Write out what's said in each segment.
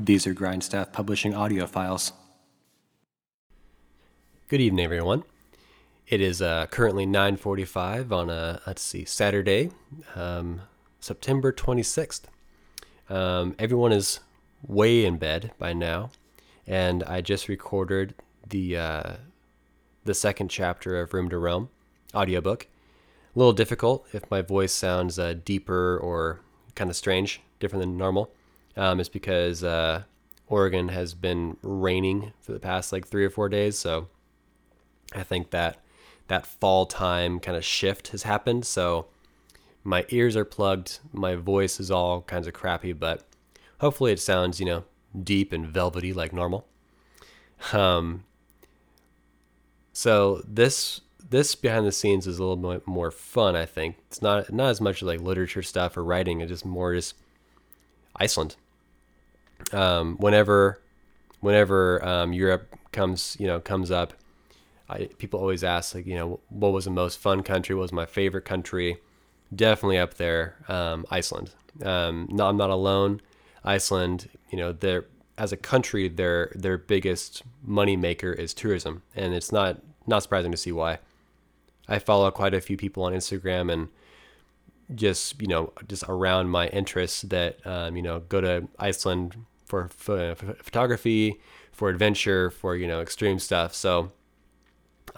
These are Grindstaff Publishing audio files. Good evening, everyone. It is uh, currently 9:45 on a let's see Saturday, um, September 26th. Um, everyone is way in bed by now, and I just recorded the uh, the second chapter of Room to Roam audiobook. A little difficult if my voice sounds uh, deeper or kind of strange, different than normal um, is because uh, Oregon has been raining for the past like three or four days. So I think that that fall time kind of shift has happened. So my ears are plugged. My voice is all kinds of crappy, but hopefully it sounds, you know, deep and velvety like normal. Um, so this this behind the scenes is a little bit more fun. I think it's not not as much like literature stuff or writing. It's just more just Iceland um, whenever whenever um, Europe comes you know comes up, I, people always ask like you know what was the most fun country? What was my favorite country? Definitely up there, um, Iceland. Um, no, I'm not alone. Iceland, you know, they're as a country, their their biggest money maker is tourism, and it's not not surprising to see why. I follow quite a few people on Instagram and just you know just around my interests that um, you know go to Iceland for, for photography, for adventure, for you know extreme stuff. So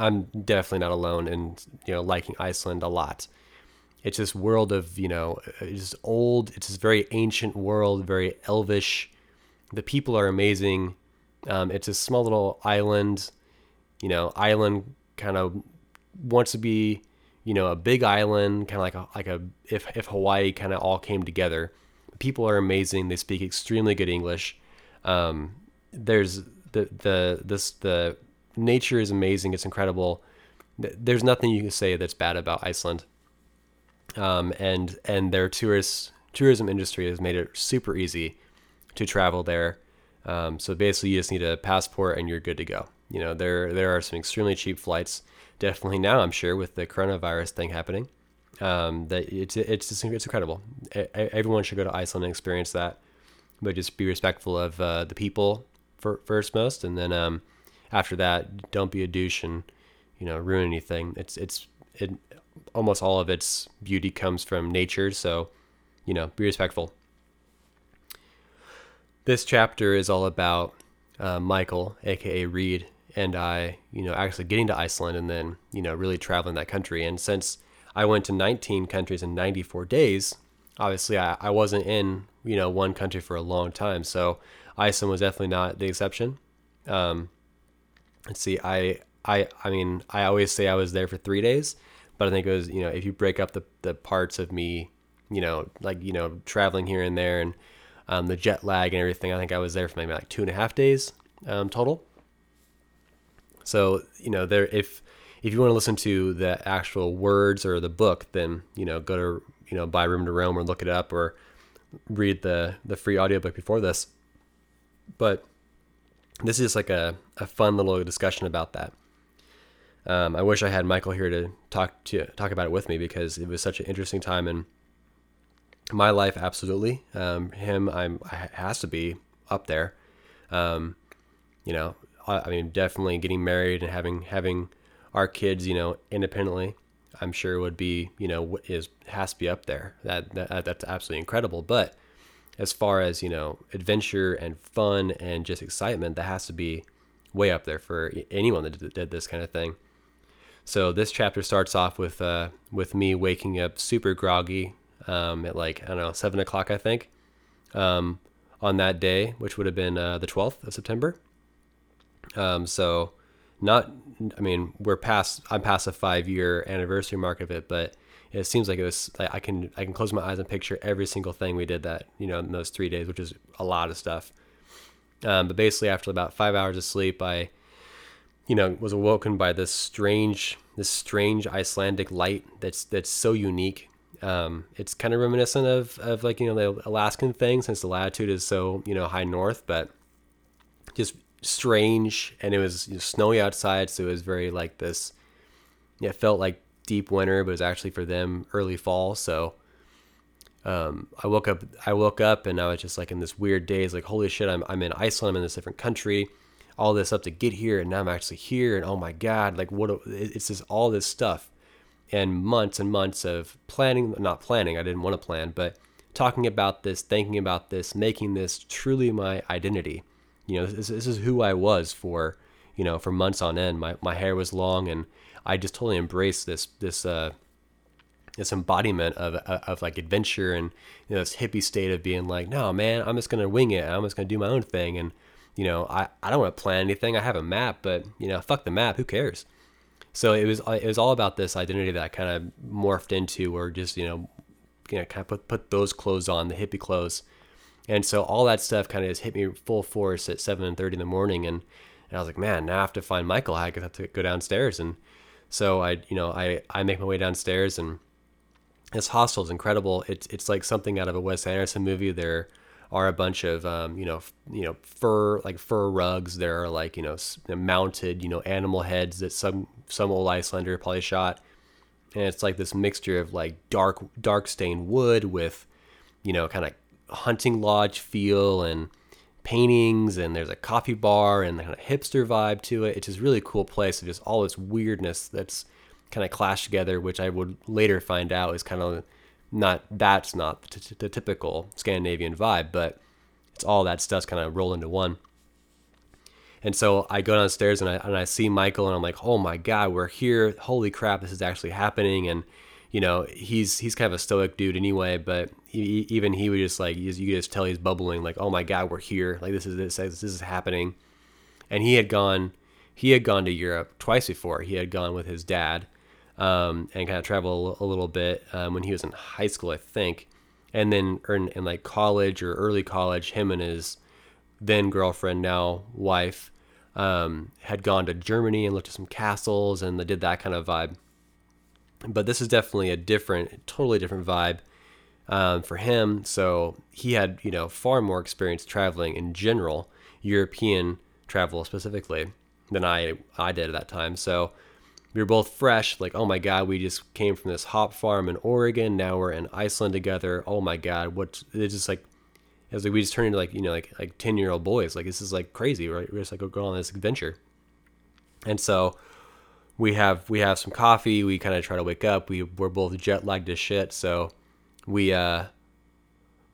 I'm definitely not alone in you know liking Iceland a lot. It's this world of you know it's old. It's this very ancient world, very elvish. The people are amazing. Um, it's a small little island. You know, island kind of wants to be you know a big island, kind of like a, like a if if Hawaii kind of all came together people are amazing. They speak extremely good English. Um, there's the the this the nature is amazing. It's incredible. There's nothing you can say that's bad about Iceland. Um, and and their tourist tourism industry has made it super easy to travel there. Um, so basically, you just need a passport and you're good to go. You know, there there are some extremely cheap flights. Definitely now, I'm sure, with the coronavirus thing happening um, that it's it's just, it's incredible. Everyone should go to Iceland and experience that, but just be respectful of uh, the people for, first most, and then um, after that, don't be a douche and you know ruin anything. It's it's it almost all of its beauty comes from nature, so you know be respectful. This chapter is all about uh, Michael, aka Reed, and I, you know, actually getting to Iceland and then you know really traveling that country. And since I went to 19 countries in 94 days. Obviously, I, I wasn't in you know one country for a long time, so Iceland was definitely not the exception. Um, let's see, I I I mean I always say I was there for three days, but I think it was you know if you break up the the parts of me, you know like you know traveling here and there and um, the jet lag and everything, I think I was there for maybe like two and a half days um, total. So you know there if if you want to listen to the actual words or the book, then you know go to you know buy Room to Roam or look it up or read the the free audiobook before this. But this is just like a, a fun little discussion about that. Um, I wish I had Michael here to talk to talk about it with me because it was such an interesting time in my life. Absolutely, um, him I'm has to be up there. Um, you know, I, I mean, definitely getting married and having having our kids, you know, independently, I'm sure would be, you know, is has to be up there. That, that that's absolutely incredible. But as far as you know, adventure and fun and just excitement, that has to be way up there for anyone that did this kind of thing. So this chapter starts off with uh, with me waking up super groggy um, at like I don't know seven o'clock I think um, on that day, which would have been uh, the twelfth of September. Um, so not I mean we're past I'm past a five year anniversary mark of it, but it seems like it was like I can I can close my eyes and picture every single thing we did that you know in those three days, which is a lot of stuff. Um, but basically, after about five hours of sleep, I you know was awoken by this strange this strange Icelandic light that's that's so unique. Um, it's kind of reminiscent of, of like, you know, the Alaskan thing since the latitude is so, you know, high north, but just strange. And it was you know, snowy outside. So it was very like this, it felt like deep winter, but it was actually for them early fall. So, um, I woke up, I woke up and I was just like in this weird daze, like, holy shit, I'm, I'm in Iceland. I'm in this different country, all this up to get here. And now I'm actually here. And oh my God, like what, it's just all this stuff and months and months of planning, not planning, I didn't want to plan, but talking about this, thinking about this, making this truly my identity. You know, this, this is who I was for, you know, for months on end. My, my hair was long and I just totally embraced this, this, uh, this embodiment of, of, of like adventure and you know this hippie state of being like no man i'm just gonna wing it. I'm just gonna do my own thing. And you know i, I don't want to plan anything. I have a map but you know fuck the map. Who cares? So it was it was all about this identity that I kind of morphed into, or just you know, you know, kind of put put those clothes on, the hippie clothes, and so all that stuff kind of just hit me full force at seven thirty in the morning, and, and I was like, man, now I have to find Michael. I have to go downstairs, and so I you know I I make my way downstairs, and this hostel is incredible. It's it's like something out of a Wes Anderson movie. There are a bunch of um, you know you know fur like fur rugs. There are like you know mounted you know animal heads that some some old Icelander probably shot, and it's like this mixture of like dark dark stained wood with you know kind of hunting lodge feel and paintings and there's a coffee bar and kind of hipster vibe to it. It's just really cool place of just all this weirdness that's kind of clashed together, which I would later find out is kind of not that's not the, t- the typical Scandinavian vibe, but it's all that stuff's kind of roll into one. And so I go downstairs and I and I see Michael and I'm like, oh my god, we're here! Holy crap, this is actually happening! And you know, he's he's kind of a stoic dude anyway, but even he would just like you could just tell he's bubbling, like, oh my god, we're here! Like this is this this is happening. And he had gone he had gone to Europe twice before. He had gone with his dad um, and kind of travel a little bit um, when he was in high school, I think. And then in, in like college or early college, him and his then girlfriend, now wife, um, had gone to Germany and looked at some castles and they did that kind of vibe. But this is definitely a different, totally different vibe um, for him. So he had, you know, far more experience traveling in general, European travel specifically, than I I did at that time. So we were both fresh like oh my god we just came from this hop farm in oregon. Now we're in iceland together. Oh my god what it's just like it was like we just turned into like you know like like 10 year old boys. Like this is like crazy right? We're just like going on this adventure. And so we have we have some coffee. We kind of try to wake up. We we're both jet lagged as shit. So we uh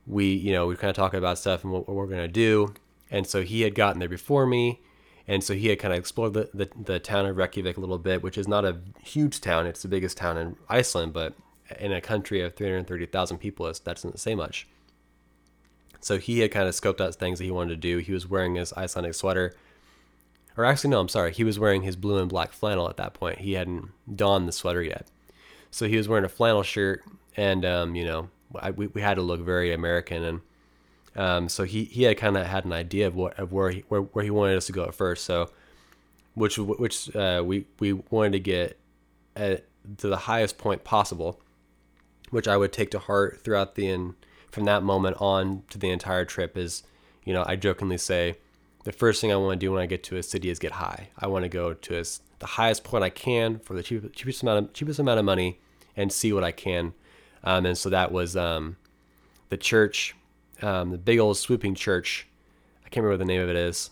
we you know we kind of talking about stuff and what, what we're gonna do and so he had gotten there before me and so he had kind of explored the, the, the town of Reykjavik a little bit, which is not a huge town. It's the biggest town in Iceland, but in a country of 330,000 people, that doesn't say much. So he had kind of scoped out things that he wanted to do. He was wearing his Icelandic sweater. Or actually, no, I'm sorry. He was wearing his blue and black flannel at that point. He hadn't donned the sweater yet. So he was wearing a flannel shirt, and, um, you know, I, we, we had to look very American. And um, so he, he had kind of had an idea of what of where he where, where he wanted us to go at first. So which which uh, we we wanted to get at, to the highest point possible, which I would take to heart throughout the in, from that moment on to the entire trip. Is you know I jokingly say the first thing I want to do when I get to a city is get high. I want to go to the highest point I can for the cheapest, cheapest amount of cheapest amount of money and see what I can. Um, and so that was um, the church um, the big old swooping church. I can't remember what the name of it is.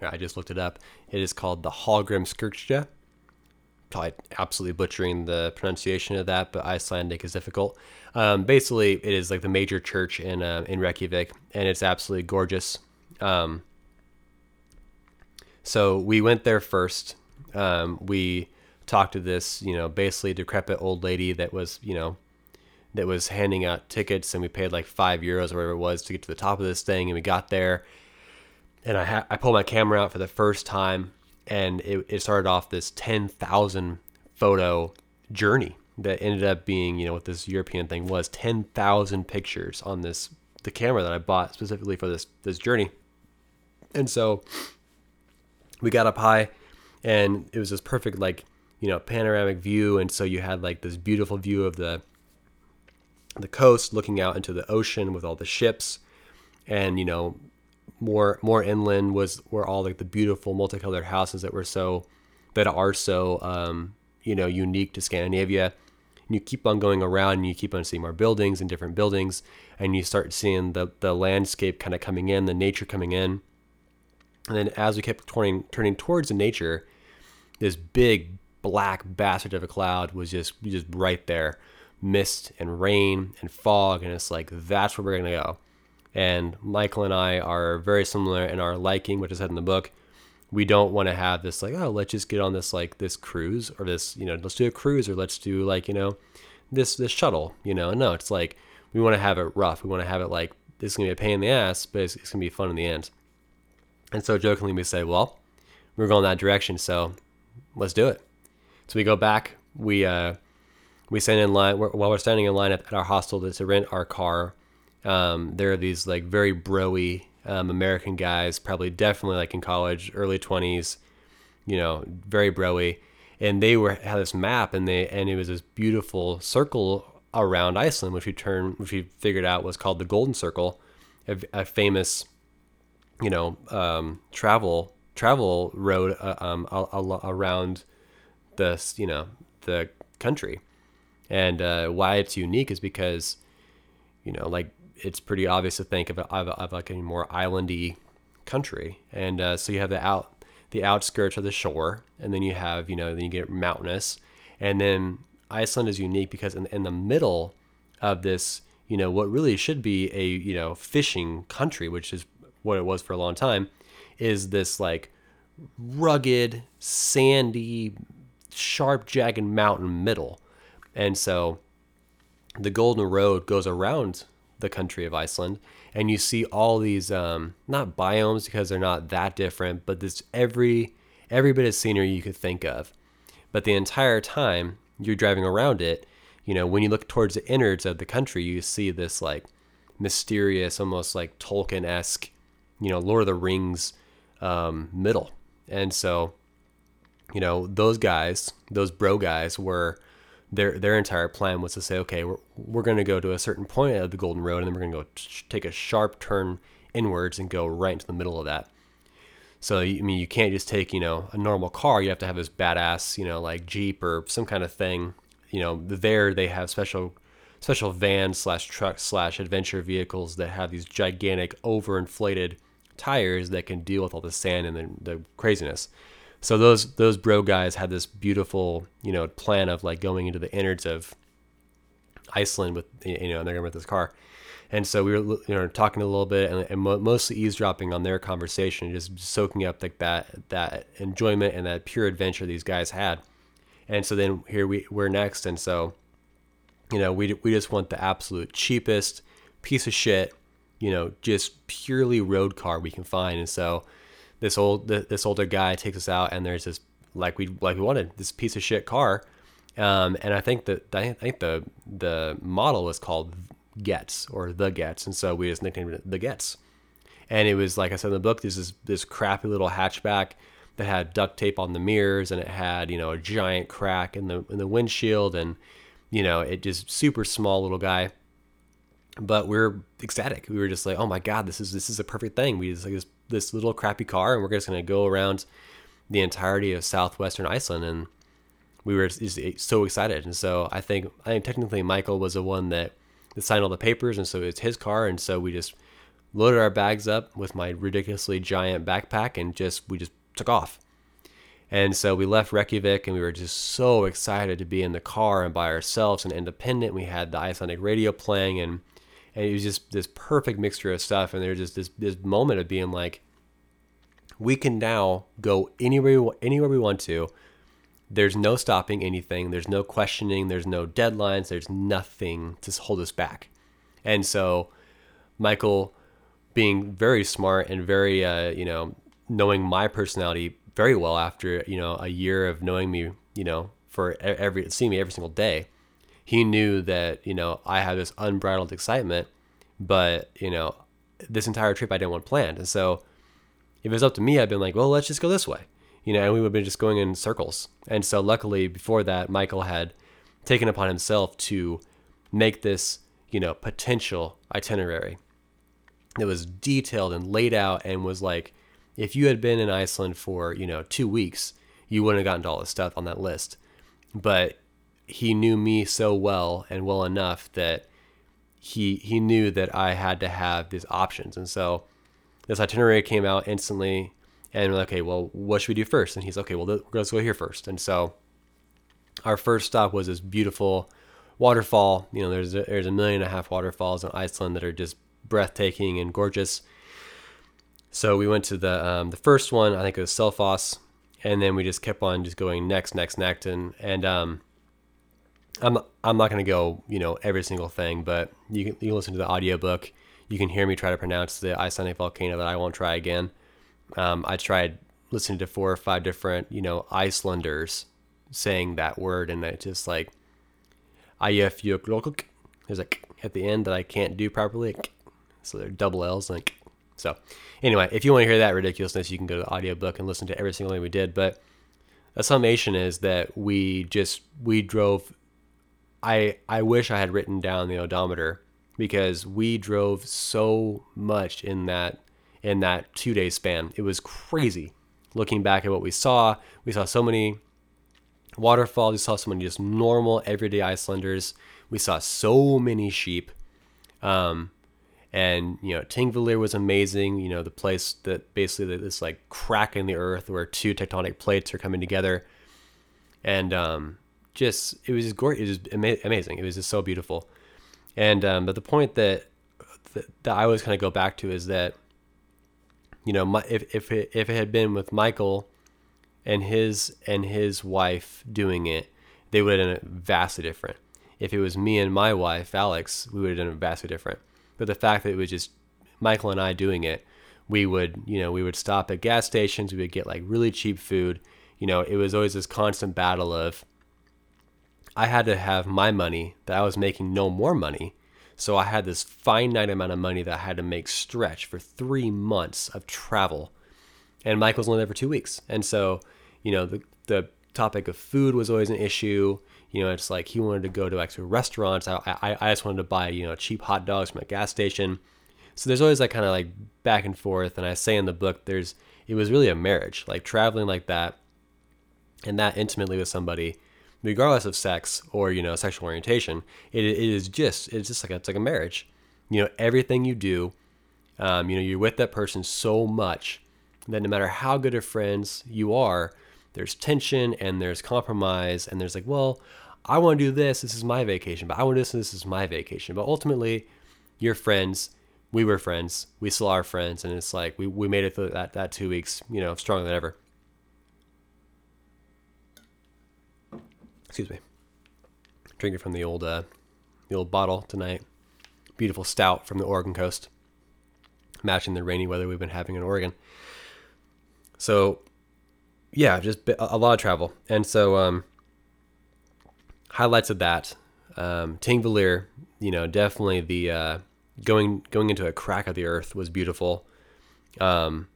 I just looked it up. It is called the Hallgrímskirkja. Probably absolutely butchering the pronunciation of that, but Icelandic is difficult. Um, basically, it is like the major church in uh, in Reykjavik, and it's absolutely gorgeous. Um, so we went there first. Um, we talked to this, you know, basically decrepit old lady that was, you know, that was handing out tickets, and we paid like five euros or whatever it was to get to the top of this thing, and we got there, and I ha- I pulled my camera out for the first time, and it, it started off this ten thousand photo journey that ended up being you know what this European thing was ten thousand pictures on this the camera that I bought specifically for this this journey, and so we got up high, and it was this perfect like you know panoramic view, and so you had like this beautiful view of the the coast, looking out into the ocean with all the ships, and you know, more more inland was were all like the beautiful multicolored houses that were so that are so um, you know unique to Scandinavia. And you keep on going around and you keep on seeing more buildings and different buildings, and you start seeing the the landscape kind of coming in, the nature coming in. And then as we kept turning turning towards the nature, this big black bastard of a cloud was just just right there, mist and rain and fog, and it's like that's where we're gonna go. And Michael and I are very similar in our liking, which is said in the book. We don't want to have this like, oh, let's just get on this like this cruise or this, you know, let's do a cruise or let's do like, you know, this this shuttle. You know, no, it's like we want to have it rough. We want to have it like this is gonna be a pain in the ass, but it's, it's gonna be fun in the end. And so jokingly we say, well, we're going that direction, so let's do it. So we go back. We uh, we stand in line while we're standing in line at, our hostel to, rent our car. Um, there are these like very broy um, American guys, probably definitely like in college, early twenties, you know, very broy, and they were had this map and they and it was this beautiful circle around Iceland, which we turned, which we figured out was called the Golden Circle, a, a famous, you know, um, travel travel road uh, um, around the you know the country, and uh, why it's unique is because you know like it's pretty obvious to think of, of, of like a more islandy country, and uh, so you have the out the outskirts of the shore, and then you have you know then you get mountainous, and then Iceland is unique because in, in the middle of this you know what really should be a you know fishing country, which is what it was for a long time, is this like rugged, sandy, sharp, jagged mountain middle. And so the Golden Road goes around the country of Iceland, and you see all these um, not biomes because they're not that different, but this every every bit of scenery you could think of. But the entire time you're driving around it, you know, when you look towards the innards of the country, you see this like mysterious, almost like Tolkien esque, you know, Lord of the Rings um, middle. And so you know, those guys, those bro guys were their their entire plan was to say, okay, we're, we're going to go to a certain point of the Golden Road, and then we're going to go t- take a sharp turn inwards and go right into the middle of that. So I mean, you can't just take you know a normal car. You have to have this badass you know like Jeep or some kind of thing. You know, there they have special special vans slash trucks slash adventure vehicles that have these gigantic overinflated tires that can deal with all the sand and the, the craziness so those those bro guys had this beautiful you know plan of like going into the innards of Iceland with you know and they're gonna rent this car, and so we were you know talking a little bit and, and mostly eavesdropping on their conversation, just soaking up like that that enjoyment and that pure adventure these guys had, and so then here we we're next, and so you know we we just want the absolute cheapest piece of shit, you know, just purely road car we can find, and so this old this older guy takes us out, and there's this like we like we wanted this piece of shit car, um, and I think that I think the the model was called Getz or the Getz, and so we just nicknamed it the Getz. And it was like I said in the book, this is this crappy little hatchback that had duct tape on the mirrors, and it had you know a giant crack in the in the windshield, and you know it just super small little guy but we are ecstatic. We were just like, oh my god, this is this is a perfect thing. We just like this this little crappy car, and we're just gonna go around the entirety of southwestern Iceland, and we were just so excited. And so I think I think technically Michael was the one that, that signed all the papers, and so it's his car, and so we just loaded our bags up with my ridiculously giant backpack, and just we just took off. And so we left Reykjavik and we were just so excited to be in the car and by ourselves and independent. We had the Icelandic radio playing and and it was just this perfect mixture of stuff. And there's just this this moment of being like, we can now go anywhere we, anywhere we want to. There's no stopping anything. There's no questioning. There's no deadlines. There's nothing to hold us back. And so, Michael, being very smart and very, uh, you know, knowing my personality very well after you know a year of knowing me, you know, for every seeing me every single day, he knew that you know I had this unbridled excitement, but you know this entire trip I didn't want planned, and so if it was up to me, I'd been like, well, let's just go this way, you know, and we would have been just going in circles. And so luckily, before that, Michael had taken upon himself to make this, you know, potential itinerary. that was detailed and laid out and was like, if you had been in Iceland for, you know, two weeks, you wouldn't have gotten to all this stuff on that list. But he knew me so well and well enough that he he knew that I had to have these options. And so this itinerary came out instantly and we're like, okay, well, what should we do first? And he's okay, well, let's go here first. And so our first stop was this beautiful waterfall. You know, there's a, there's a million and a half waterfalls in Iceland that are just breathtaking and gorgeous. So we went to the um, the first one. I think it was Selfoss, and then we just kept on just going next, next, next, and and um, I'm I'm not gonna go you know every single thing, but you can you can listen to the audiobook. You can hear me try to pronounce the Icelandic volcano that I won't try again. Um, I tried listening to four or five different you know Icelanders saying that word, and it just like Ayafjöklokk. There's like at the end that I can't do properly. So they're double L's like so. Anyway, if you want to hear that ridiculousness, you can go to the audiobook and listen to every single thing we did. But the summation is that we just we drove. I I wish I had written down the odometer because we drove so much in that in that two day span. It was crazy. Looking back at what we saw, we saw so many waterfalls. We saw so many just normal everyday Icelanders. We saw so many sheep. Um, and you know, Thingvellir was amazing. You know, the place that basically this like crack in the earth where two tectonic plates are coming together, and um, just it was just gorgeous. It was ama- amazing. It was just so beautiful. And um, but the point that, that that I always kind of go back to is that, you know, my, if if it, if it had been with Michael, and his and his wife doing it, they would have done it vastly different. If it was me and my wife, Alex, we would have done it vastly different. But the fact that it was just Michael and I doing it, we would, you know, we would stop at gas stations, we would get like really cheap food. You know, it was always this constant battle of I had to have my money that I was making no more money. So I had this finite amount of money that I had to make stretch for three months of travel. And Michael's only there for two weeks. And so, you know, the, the topic of food was always an issue. You know, it's like he wanted to go to actual restaurants. I, I, I just wanted to buy, you know, cheap hot dogs from a gas station. So there's always that kind of like back and forth. And I say in the book, there's, it was really a marriage, like traveling like that and that intimately with somebody, regardless of sex or, you know, sexual orientation, it, it is just, it's just like, it's like a marriage. You know, everything you do, um, you know, you're with that person so much that no matter how good of friends you are, there's tension and there's compromise and there's like, well, I want to do this. This is my vacation, but I want to do this. This is my vacation. But ultimately, you're friends. We were friends. We still are friends, and it's like we, we made it through that that two weeks, you know, stronger than ever. Excuse me. Drinking from the old uh, the old bottle tonight. Beautiful stout from the Oregon coast, matching the rainy weather we've been having in Oregon. So yeah, just a lot of travel. And so, um, highlights of that, um, Thingvellir, you know, definitely the, uh, going, going into a crack of the earth was beautiful. Um,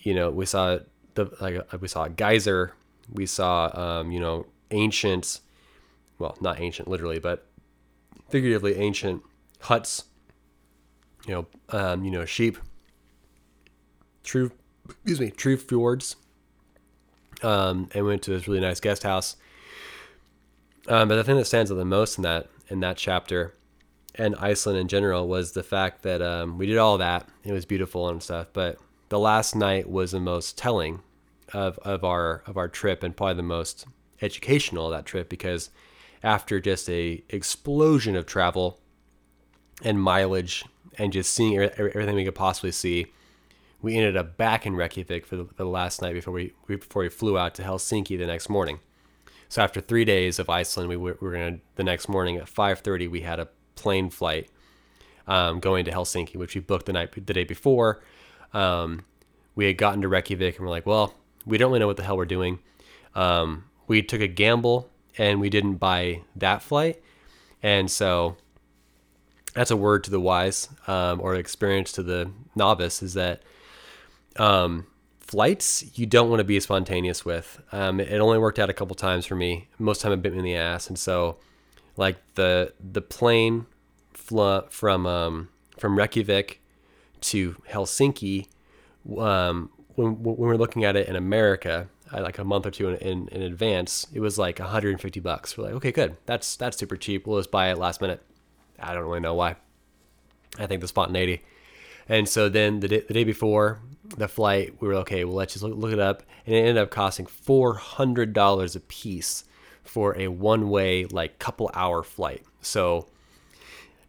you know, we saw the, like, we saw a geyser, we saw, um, you know, ancient, well, not ancient literally, but figuratively ancient huts, you know, um, you know, sheep, true, excuse me, true fjords, um, and went to this really nice guest house. Um, but the thing that stands out the most in that in that chapter, and Iceland in general, was the fact that um, we did all that. It was beautiful and stuff, but the last night was the most telling of of our of our trip, and probably the most educational that trip because after just a explosion of travel and mileage and just seeing everything we could possibly see we ended up back in Reykjavik for the, last night before we, before we flew out to Helsinki the next morning. So after three days of Iceland, we were, we were gonna the next morning at 5:30 we had a plane flight um, going to Helsinki, which we booked the night the day before. Um, we had gotten to Reykjavik and we're like, well, we don't really know what the hell we're doing. Um, we took a gamble and we didn't buy that flight, and so that's a word to the wise um, or experience to the novice is that um, flights you don't want to be spontaneous with. Um, it only worked out a couple times for me. Most time it bit me in the ass, and so like the the plane fl- from um, from Reykjavik to Helsinki, um, when, when we're looking at it in America, Uh, like a month or two in, in, in, advance, it was like 150 bucks. We're like, okay, good. That's that's super cheap. We'll just buy it last minute. I don't really know why. I think the spontaneity. And so then the day, the day before the flight, we were okay. Well, let's just look, look it up, and it ended up costing four hundred dollars a piece for a one way like couple hour flight. So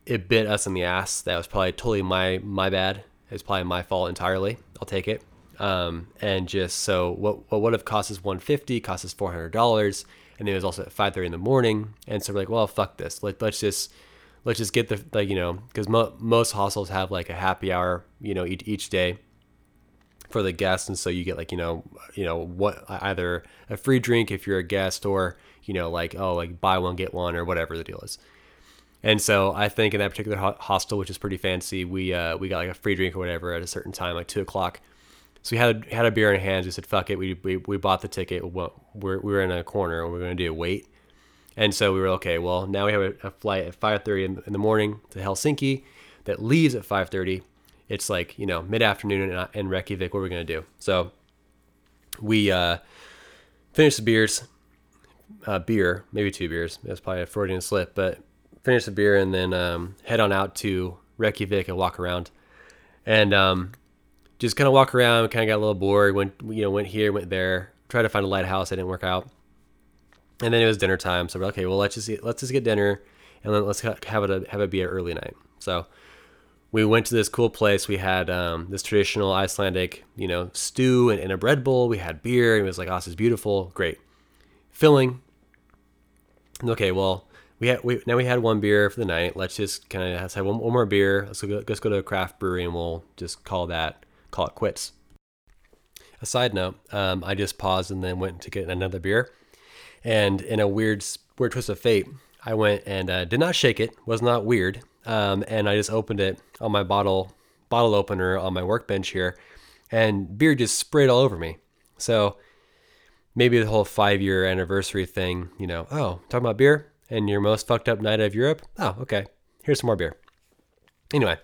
it bit us in the ass. That was probably totally my my bad. It's probably my fault entirely. I'll take it. Um, and just so what what would have cost us 150 cost us 400 dollars, and it was also at 5:30 in the morning. And so we're like, well, fuck this. Let, let's just let's just get the like you know because mo- most hostels have like a happy hour you know each, each day for the guests and so you get like you know you know what either a free drink if you're a guest or you know like oh like buy one get one or whatever the deal is and so I think in that particular hostel, which is pretty fancy, we uh, we got like a free drink or whatever at a certain time, like two o'clock. So we had a, had a beer in hand. We said, "Fuck it." We, we, we bought the ticket. We're, we were in a corner and we are going to do a wait. And so we were okay. Well, now we have a, a flight at 5:30 in, in, the morning to Helsinki that leaves at 5:30. It's like you know mid afternoon in, in Reykjavik. What are we going to do? So we uh, finished the beers, uh, beer, maybe two beers. That's probably a Freudian slip, but finish the beer and then um, head on out to Reykjavik and walk around. And um, just kind of walk around. Kind of got a little bored. Went you know went here, went there. Tried to find a lighthouse. It didn't work out. And then it was dinner time. So we're like, okay, well let's just eat, let's just get dinner, and then let's have it have it be an early night. So we went to this cool place. We had um, this traditional Icelandic, you know, stew and, and, a bread bowl. We had beer. It was like, oh, this is beautiful, great, filling. Okay, well, we had we now we had one beer for the night. Let's just kind of have one, one more beer. Let's go let's go to a craft brewery and we'll just call that call it quits. A side note, um, I just paused and then went to get another beer, and in a weird weird twist of fate, I went and uh, did not shake it. Was not weird, um, and I just opened it on my bottle bottle opener on my workbench here, and beer just sprayed all over me. So maybe the whole five year anniversary thing, you know, oh, talking about beer, and your most fucked up night of Europe? Oh, okay. Here's some more beer. Anyway,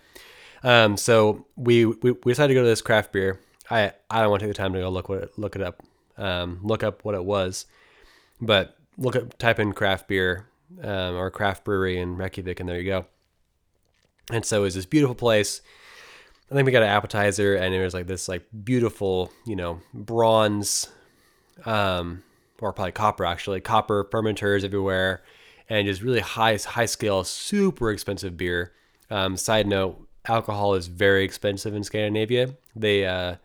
um, so we, we, we decided to go to this craft beer. I I don't want to take the time to go look what it, look it up, um, look up what it was, but look up type in craft beer um, or craft brewery in Reykjavik, and there you go. And so it was this beautiful place. I think we got an appetizer, and it was like this like beautiful, you know, bronze, um, or probably copper actually, copper fermenters everywhere and just really high high scale, super expensive beer. Um, side note: alcohol is very expensive in Scandinavia. They, uh,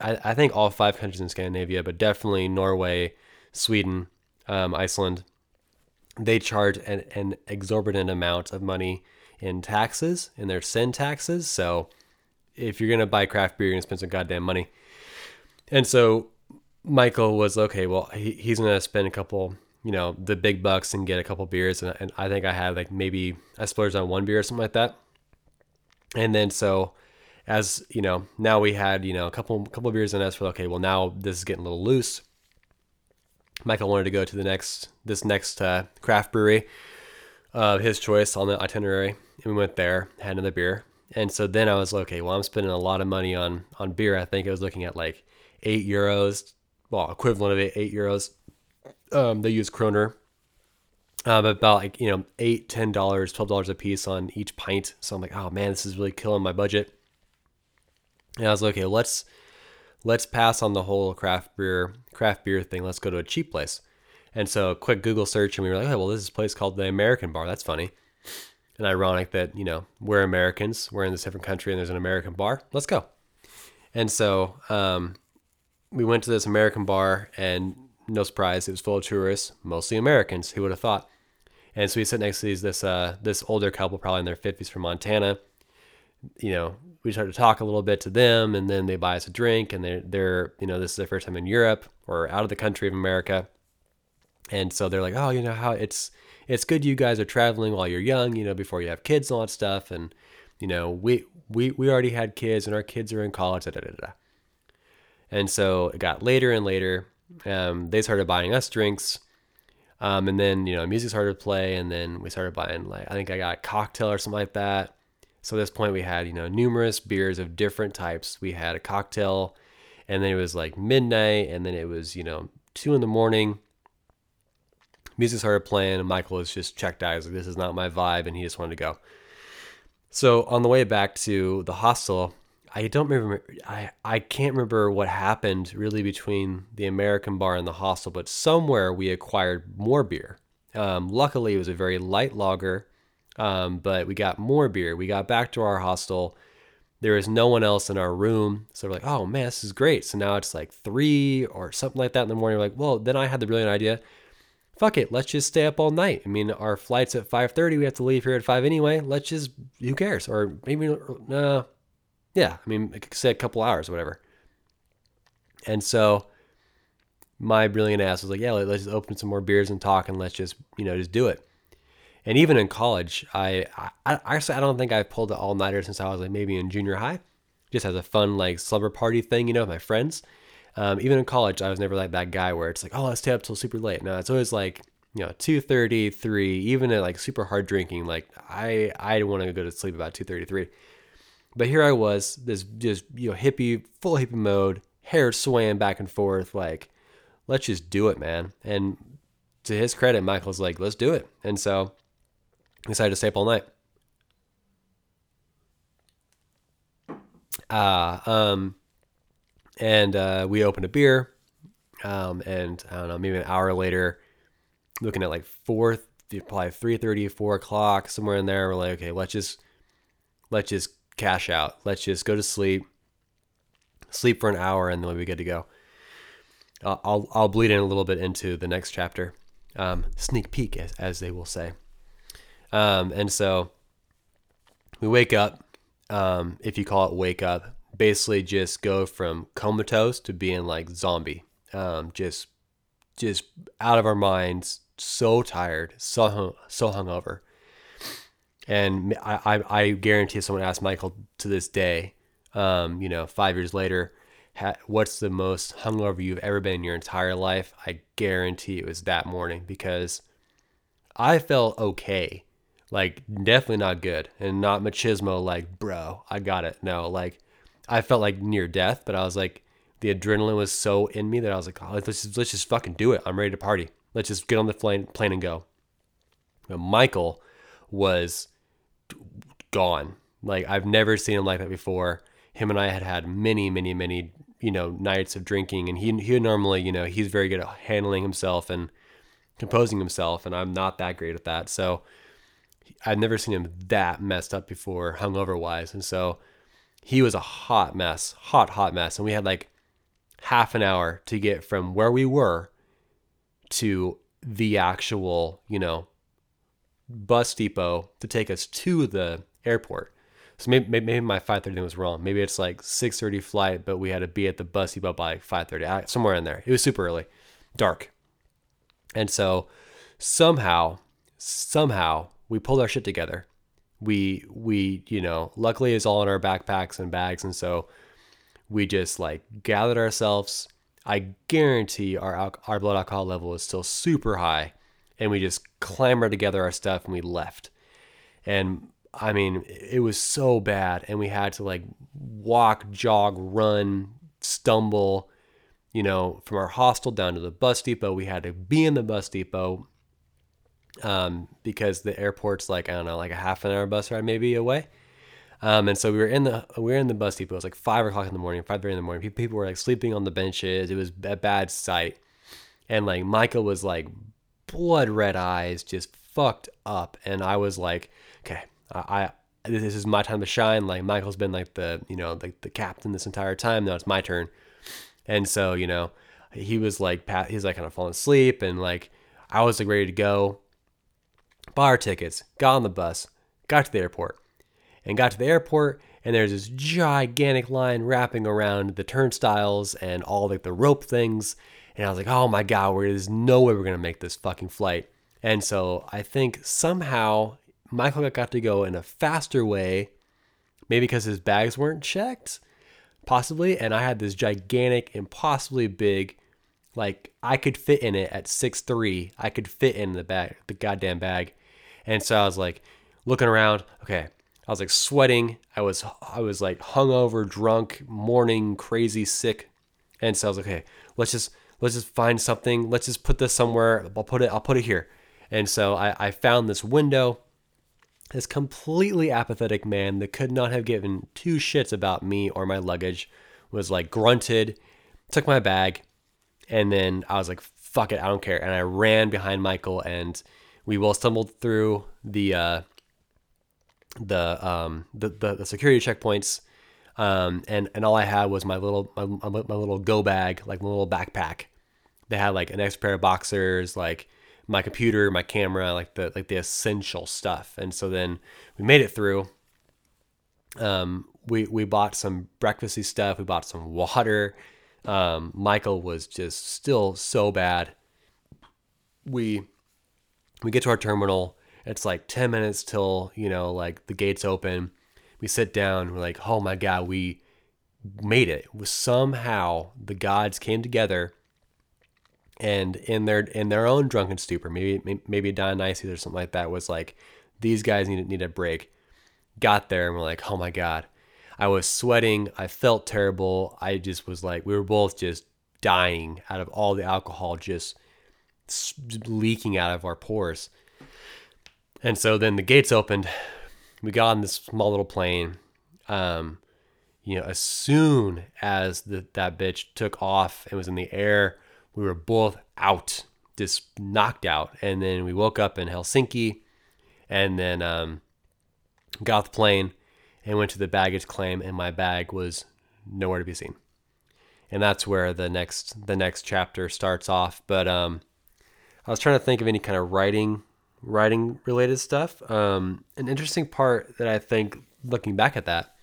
I, I, think all five countries in Scandinavia, but definitely Norway, Sweden, um, Iceland, they charge an, an exorbitant amount of money in taxes, in their sin taxes. So if you're gonna buy craft beer, you're gonna spend some goddamn money. And so Michael was okay. Well, he, he's gonna spend a couple you know the big bucks and get a couple beers and, and I think I had like maybe I splurged on one beer or something like that and then so as you know now we had you know a couple couple beers in us for okay well now this is getting a little loose. Michael wanted to go to the next this next uh, craft brewery of uh, his choice on the itinerary and we went there had another beer. And so then I was like okay well I'm spending a lot of money on on beer. I think I was looking at like eight euros well equivalent of eight, eight euros um, they use Kroner. Um, about like you know eight, ten dollars, twelve dollars a piece on each pint. So I'm like, oh man, this is really killing my budget. And I was like, okay, let's let's pass on the whole craft beer craft beer thing. Let's go to a cheap place. And so a quick Google search, and we were like, oh well, this is a place called the American Bar. That's funny. And ironic that you know we're Americans, we're in this different country, and there's an American bar. Let's go. And so um, we went to this American bar, and no surprise, it was full of tourists, mostly Americans. Who would have thought? And so we sit next to these this uh, this older couple, probably in their fifties from Montana. You know, we start to talk a little bit to them, and then they buy us a drink, and they're they're you know this is their first time in Europe or out of the country of America, and so they're like, oh, you know how it's it's good you guys are traveling while you're young, you know, before you have kids and all that stuff, and you know we we we already had kids, and our kids are in college, da da da da. And so it got later and later um, they started buying us drinks. Um, and then you know music started to play, and then we started buying like I think I got a cocktail or something like that. So at this point we had you know numerous beers of different types. We had a cocktail, and then it was like midnight, and then it was you know two in the morning. Music started playing, and Michael was just checked out. He's like, "This is not my vibe," and he just wanted to go. So on the way back to the hostel, I don't remember. I I can't remember what happened really between the American bar and the hostel, but somewhere we acquired more beer. Um, luckily, it was a very light lager, um, but we got more beer. We got back to our hostel. There was no one else in our room, so we're like, "Oh man, this is great." So now it's like three or something like that in the morning. We're like, well, then I had the brilliant idea. Fuck it, let's just stay up all night. I mean, our flight's at five thirty. We have to leave here at five anyway. Let's just, who cares? Or maybe, no, yeah, I mean, say a couple hours, whatever. And so my brilliant ass was like, yeah, let's just open some more beers and talk and let's just, you know, just do it. And even in college, I, I I actually I don't think I've pulled an all nighter since I was like maybe in junior high, just as a fun like slumber party thing, you know, with my friends. Um, even in college, I was never like that guy where it's like, oh, let's stay up till super late. No, it's always like, you know, 2.30, 3, even at like super hard drinking, like I I want to go to sleep about 2.33. But here I was, this just you know hippie, full hippie mode, hair swaying back and forth, like let's just do it, man. And to his credit, Michael's like, let's do it. And so I decided to stay up all night. Uh, um, and uh, we opened a beer. Um, and I don't know, maybe an hour later, looking at like four, probably three thirty, four o'clock, somewhere in there. We're like, okay, let's just let's just cash out. Let's just go to sleep, sleep for an hour, and then we'll be good to go. I'll I'll bleed in a little bit into the next chapter, um, sneak peek as as they will say. Um, and so we wake up. Um, if you call it wake up, basically just go from comatose to being like zombie. Um, just just out of our minds, so tired, so hung, so hungover. And I, I, I guarantee if someone asked Michael to this day, um, you know, five years later, ha- what's the most hungover you've ever been in your entire life? I guarantee it was that morning because I felt okay. Like, definitely not good and not machismo, like, bro, I got it. No, like, I felt like near death, but I was like, the adrenaline was so in me that I was like, oh, let's, just, let's just fucking do it. I'm ready to party. Let's just get on the plane, plane and go. Michael was gone. Like I've never seen him like that before. Him and I had had many, many, many, you know, nights of drinking, and he he normally, you know, he's very good at handling himself and composing himself, and I'm not that great at that. So I've never seen him that messed up before, hungover wise, and so he was a hot mess, hot, hot mess, and we had like half an hour to get from where we were to the actual, you know, bus depot to take us to the airport. So maybe, maybe my 5:30 was wrong. Maybe it's like 6:30 flight, but we had to be at the bus depot by 5:30, somewhere in there. It was super early, dark, and so somehow, somehow we pulled our shit together. We we you know luckily it's all in our backpacks and bags, and so we just like gathered ourselves. I guarantee our our blood alcohol level is still super high, and we just clambered together our stuff and we left. And I mean, it was so bad, and we had to like walk, jog, run, stumble, you know, from our hostel down to the bus depot. We had to be in the bus depot um, because the airport's like I don't know, like a half an hour bus ride maybe away. Um, and so we were in the we were in the bus depot. It was like five o'clock in the morning, five thirty in the morning. People were like sleeping on the benches. It was a bad sight, and like Michael was like blood red eyes, just fucked up, and I was like, okay, I, I this is my time to shine. Like Michael's been like the you know like the captain this entire time. Now it's my turn, and so you know he was like he's like kind of falling asleep, and like I was like ready to go. Bought our tickets, got on the bus, got to the airport, and got to the airport. And there's this gigantic line wrapping around the turnstiles and all like the rope things. And I was like, oh my God, there's no way we're going to make this fucking flight. And so I think somehow Michael got to go in a faster way, maybe because his bags weren't checked, possibly. And I had this gigantic, impossibly big Like I could fit in it at six three. I could fit in the bag, the goddamn bag. And so I was like looking around. Okay, I was like sweating. I was I was like hungover, drunk, morning, crazy, sick. And so I was like, okay, let's just let's just find something. Let's just put this somewhere. I'll put it. I'll put it here. And so I, I found this window. This completely apathetic man that could not have given two shits about me or my luggage was like grunted, took my bag, and then I was like, fuck it, I don't care. And I ran behind Michael and we both stumbled through the uh, the, um, the, the the security checkpoints. Um, and and all I had was my little my, my little go bag, like my little backpack. They had like an extra pair of boxers, like my computer, my camera, like the like the essential stuff. And so then we made it through. Um, we we bought some breakfasty stuff. We bought some water. Um, Michael was just still so bad. We we get to our terminal. It's like ten minutes till you know like the gates open. We sit down. We're like, oh my god, we made it. Was somehow the gods came together and in their in their own drunken stupor, maybe maybe Dionysus or something like that was like, these guys need need a break. Got there and we're like, oh my god, I was sweating. I felt terrible. I just was like, we were both just dying out of all the alcohol just leaking out of our pores. And so then the gates opened. We got on this small little plane. Um, you know, as soon as the, that bitch took off and was in the air, we were both out, just knocked out. And then we woke up in Helsinki and then um, got the plane and went to the baggage claim, and my bag was nowhere to be seen. And that's where the next the next chapter starts off. But um, I was trying to think of any kind of writing writing related stuff. Um, an interesting part that I think looking back at that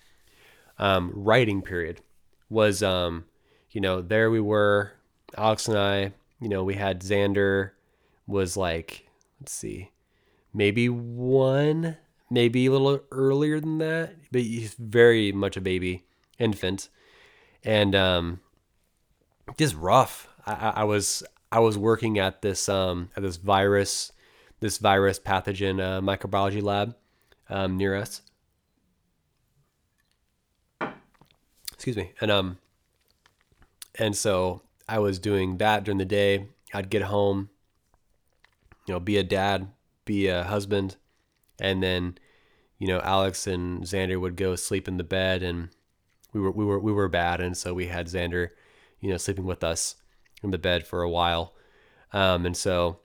um, writing period was um, you know there we were Alex and I, you know, we had Xander was like, let's see, maybe one, maybe a little earlier than that, but he's very much a baby, infant, and um, just rough. I, I was I was working at this um at this virus this virus pathogen uh, microbiology lab um, near us. Excuse me, and um, and so I was doing that during the day. I'd get home, you know, be a dad, be a husband, and then, you know, Alex and Xander would go sleep in the bed, and we were we were we were bad, and so we had Xander, you know, sleeping with us in the bed for a while, um, and so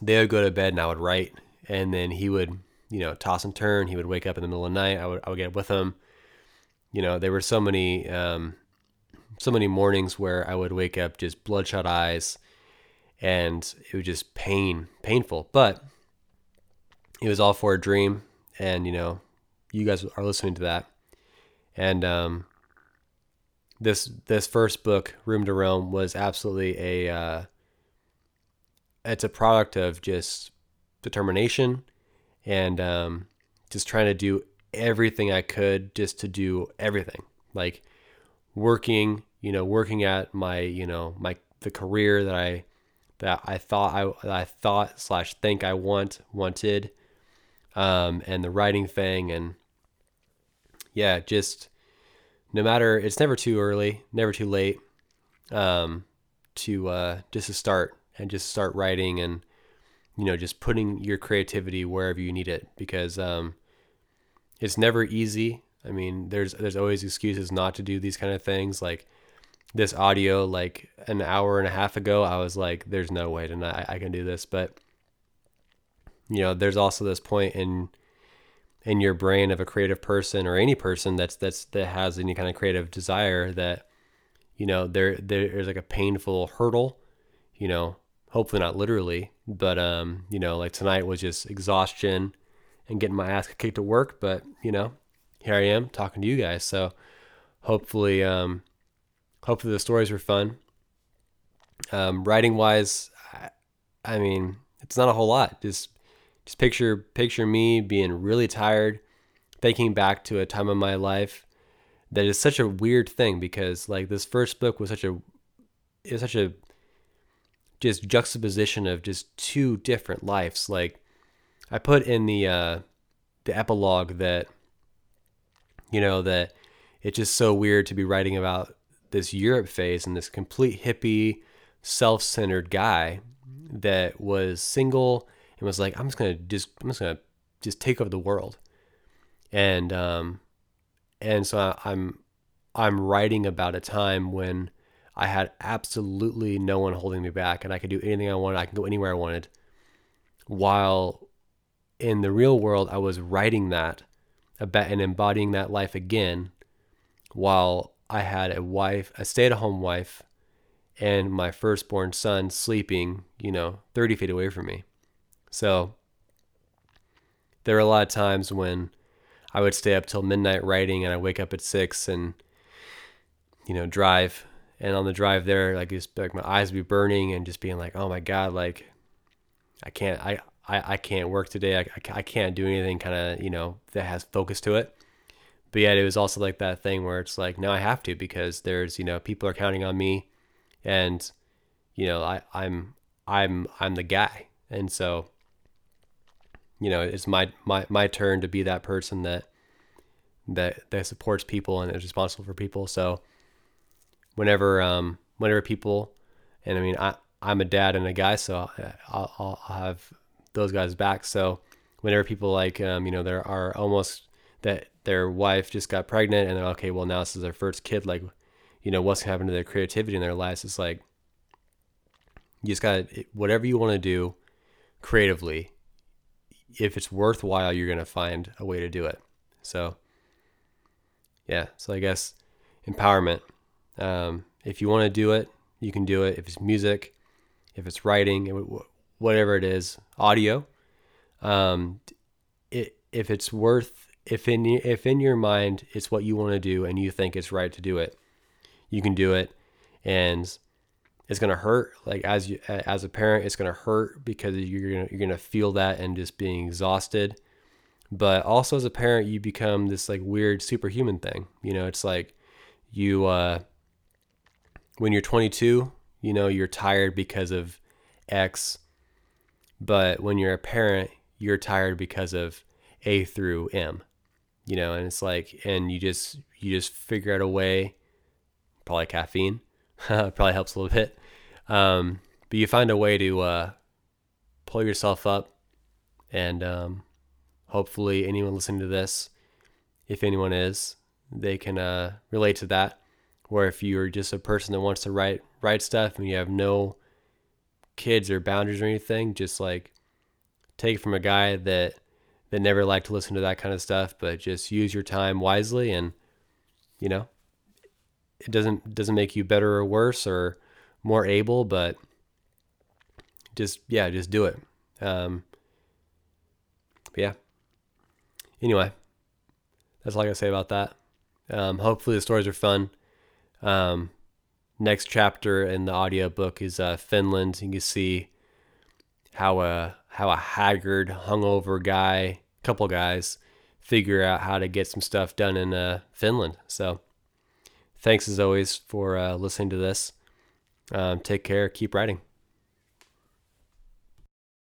they would go to bed, and I would write, and then he would, you know, toss and turn. He would wake up in the middle of the night. I would I would get with him. You know, there were so many um, so many mornings where I would wake up just bloodshot eyes and it was just pain, painful. But it was all for a dream. And, you know, you guys are listening to that. And um, this this first book, Room to Roam, was absolutely a uh, it's a product of just determination and um, just trying to do everything I could just to do everything. Like working you know, working at my, you know, my the career that I that I thought I I thought slash think I want wanted, um, and the writing thing, and yeah, just no matter it's never too early, never too late, um, to uh, just to start and just start writing and you know just putting your creativity wherever you need it because um, it's never easy. I mean, there's there's always excuses not to do these kind of things like this audio like an hour and a half ago, I was like, there's no way tonight I can do this. But you know, there's also this point in in your brain of a creative person or any person that's that's that has any kind of creative desire that you know there there's like a painful hurdle you know hopefully not literally but um you know like tonight was just exhaustion and getting my ass kicked at work but you know here i am talking to you guys so hopefully um hopefully the stories were fun. Um, writing wise, I, I mean, it's not a whole lot. Just just picture picture me being really tired, thinking back to a time of my life that is such a weird thing because like this first book was such a it was such a just juxtaposition of just two different lives. Like I put in the uh, the epilogue that you know that it's just so weird to be writing about this Europe phase and this complete hippie, self-centered guy that was single and was like, I'm just gonna just I'm just gonna just take over the world, and um, and so I, I'm I'm writing about a time when I had absolutely no one holding me back, and I could do anything I wanted. I could go anywhere I wanted. While in the real world, I was writing that and embodying that life again, while I had a wife, a stay-at-home wife, and my firstborn son sleeping, you know, 30 feet away from me. So there were a lot of times when I would stay up till midnight writing and I wake up at six and, you know, drive. And on the drive there, like just like my eyes would be burning and just being like, oh my God, like I can't, I, I, I can't work today. I, I, I can't do anything kind of, you know, that has focus to it. But yet it was also like that thing where it's like, no, I have to because there's, you know, people are counting on me and, you know, I, I'm, I'm, I'm the guy. And so you know, it's my my my turn to be that person that that that supports people and is responsible for people. So whenever um whenever people and I mean I I'm a dad and a guy, so I'll, I'll, I'll have those guys back. So whenever people like um you know there are almost that their wife just got pregnant and they're okay, well now this is their first kid, like you know what's happening to happen to their creativity in their lives. It's like you just got whatever you want to do creatively if it's worthwhile, you're to find a way to do it. So, yeah. So I guess empowerment. Um, if you want to do it, you can do it. If it's music, if it's writing, whatever it is, audio. Um, it, if it's worth, if in if in your mind it's what you want to do and you think it's right to do it, you can do it, and it's gonna hurt. Like as you as a parent, it's gonna hurt because you're gonna you're gonna feel that and just being exhausted. But also as a parent, you become this like weird superhuman thing. You know, it's like you uh, when you're 22, you know, you're tired because of X. But when you're a parent, you're tired because of A through M. You know, and it's like, and you just you just figure out a way, probably caffeine, probably helps a little bit, um, but you find a way to uh, pull yourself up, and um, hopefully, anyone listening to this, if anyone is, they can uh, relate to that. Or if you're just a person that wants to write write stuff and you have no kids or boundaries or anything, just like take it from a guy that that never liked to listen to that kind of stuff, but just use your time wisely and you know it doesn't doesn't make you better or worse or more able, but just yeah, just do it. Um, yeah. Anyway, that's all I gotta say about that. Um, hopefully the stories are fun. Um, next chapter in the audiobook is uh, Finland. You can see how a how a haggard, hungover guy, couple guys, figure out how to get some stuff done in uh, Finland. So, thanks as always for uh, listening to this. Um, take care. Keep writing.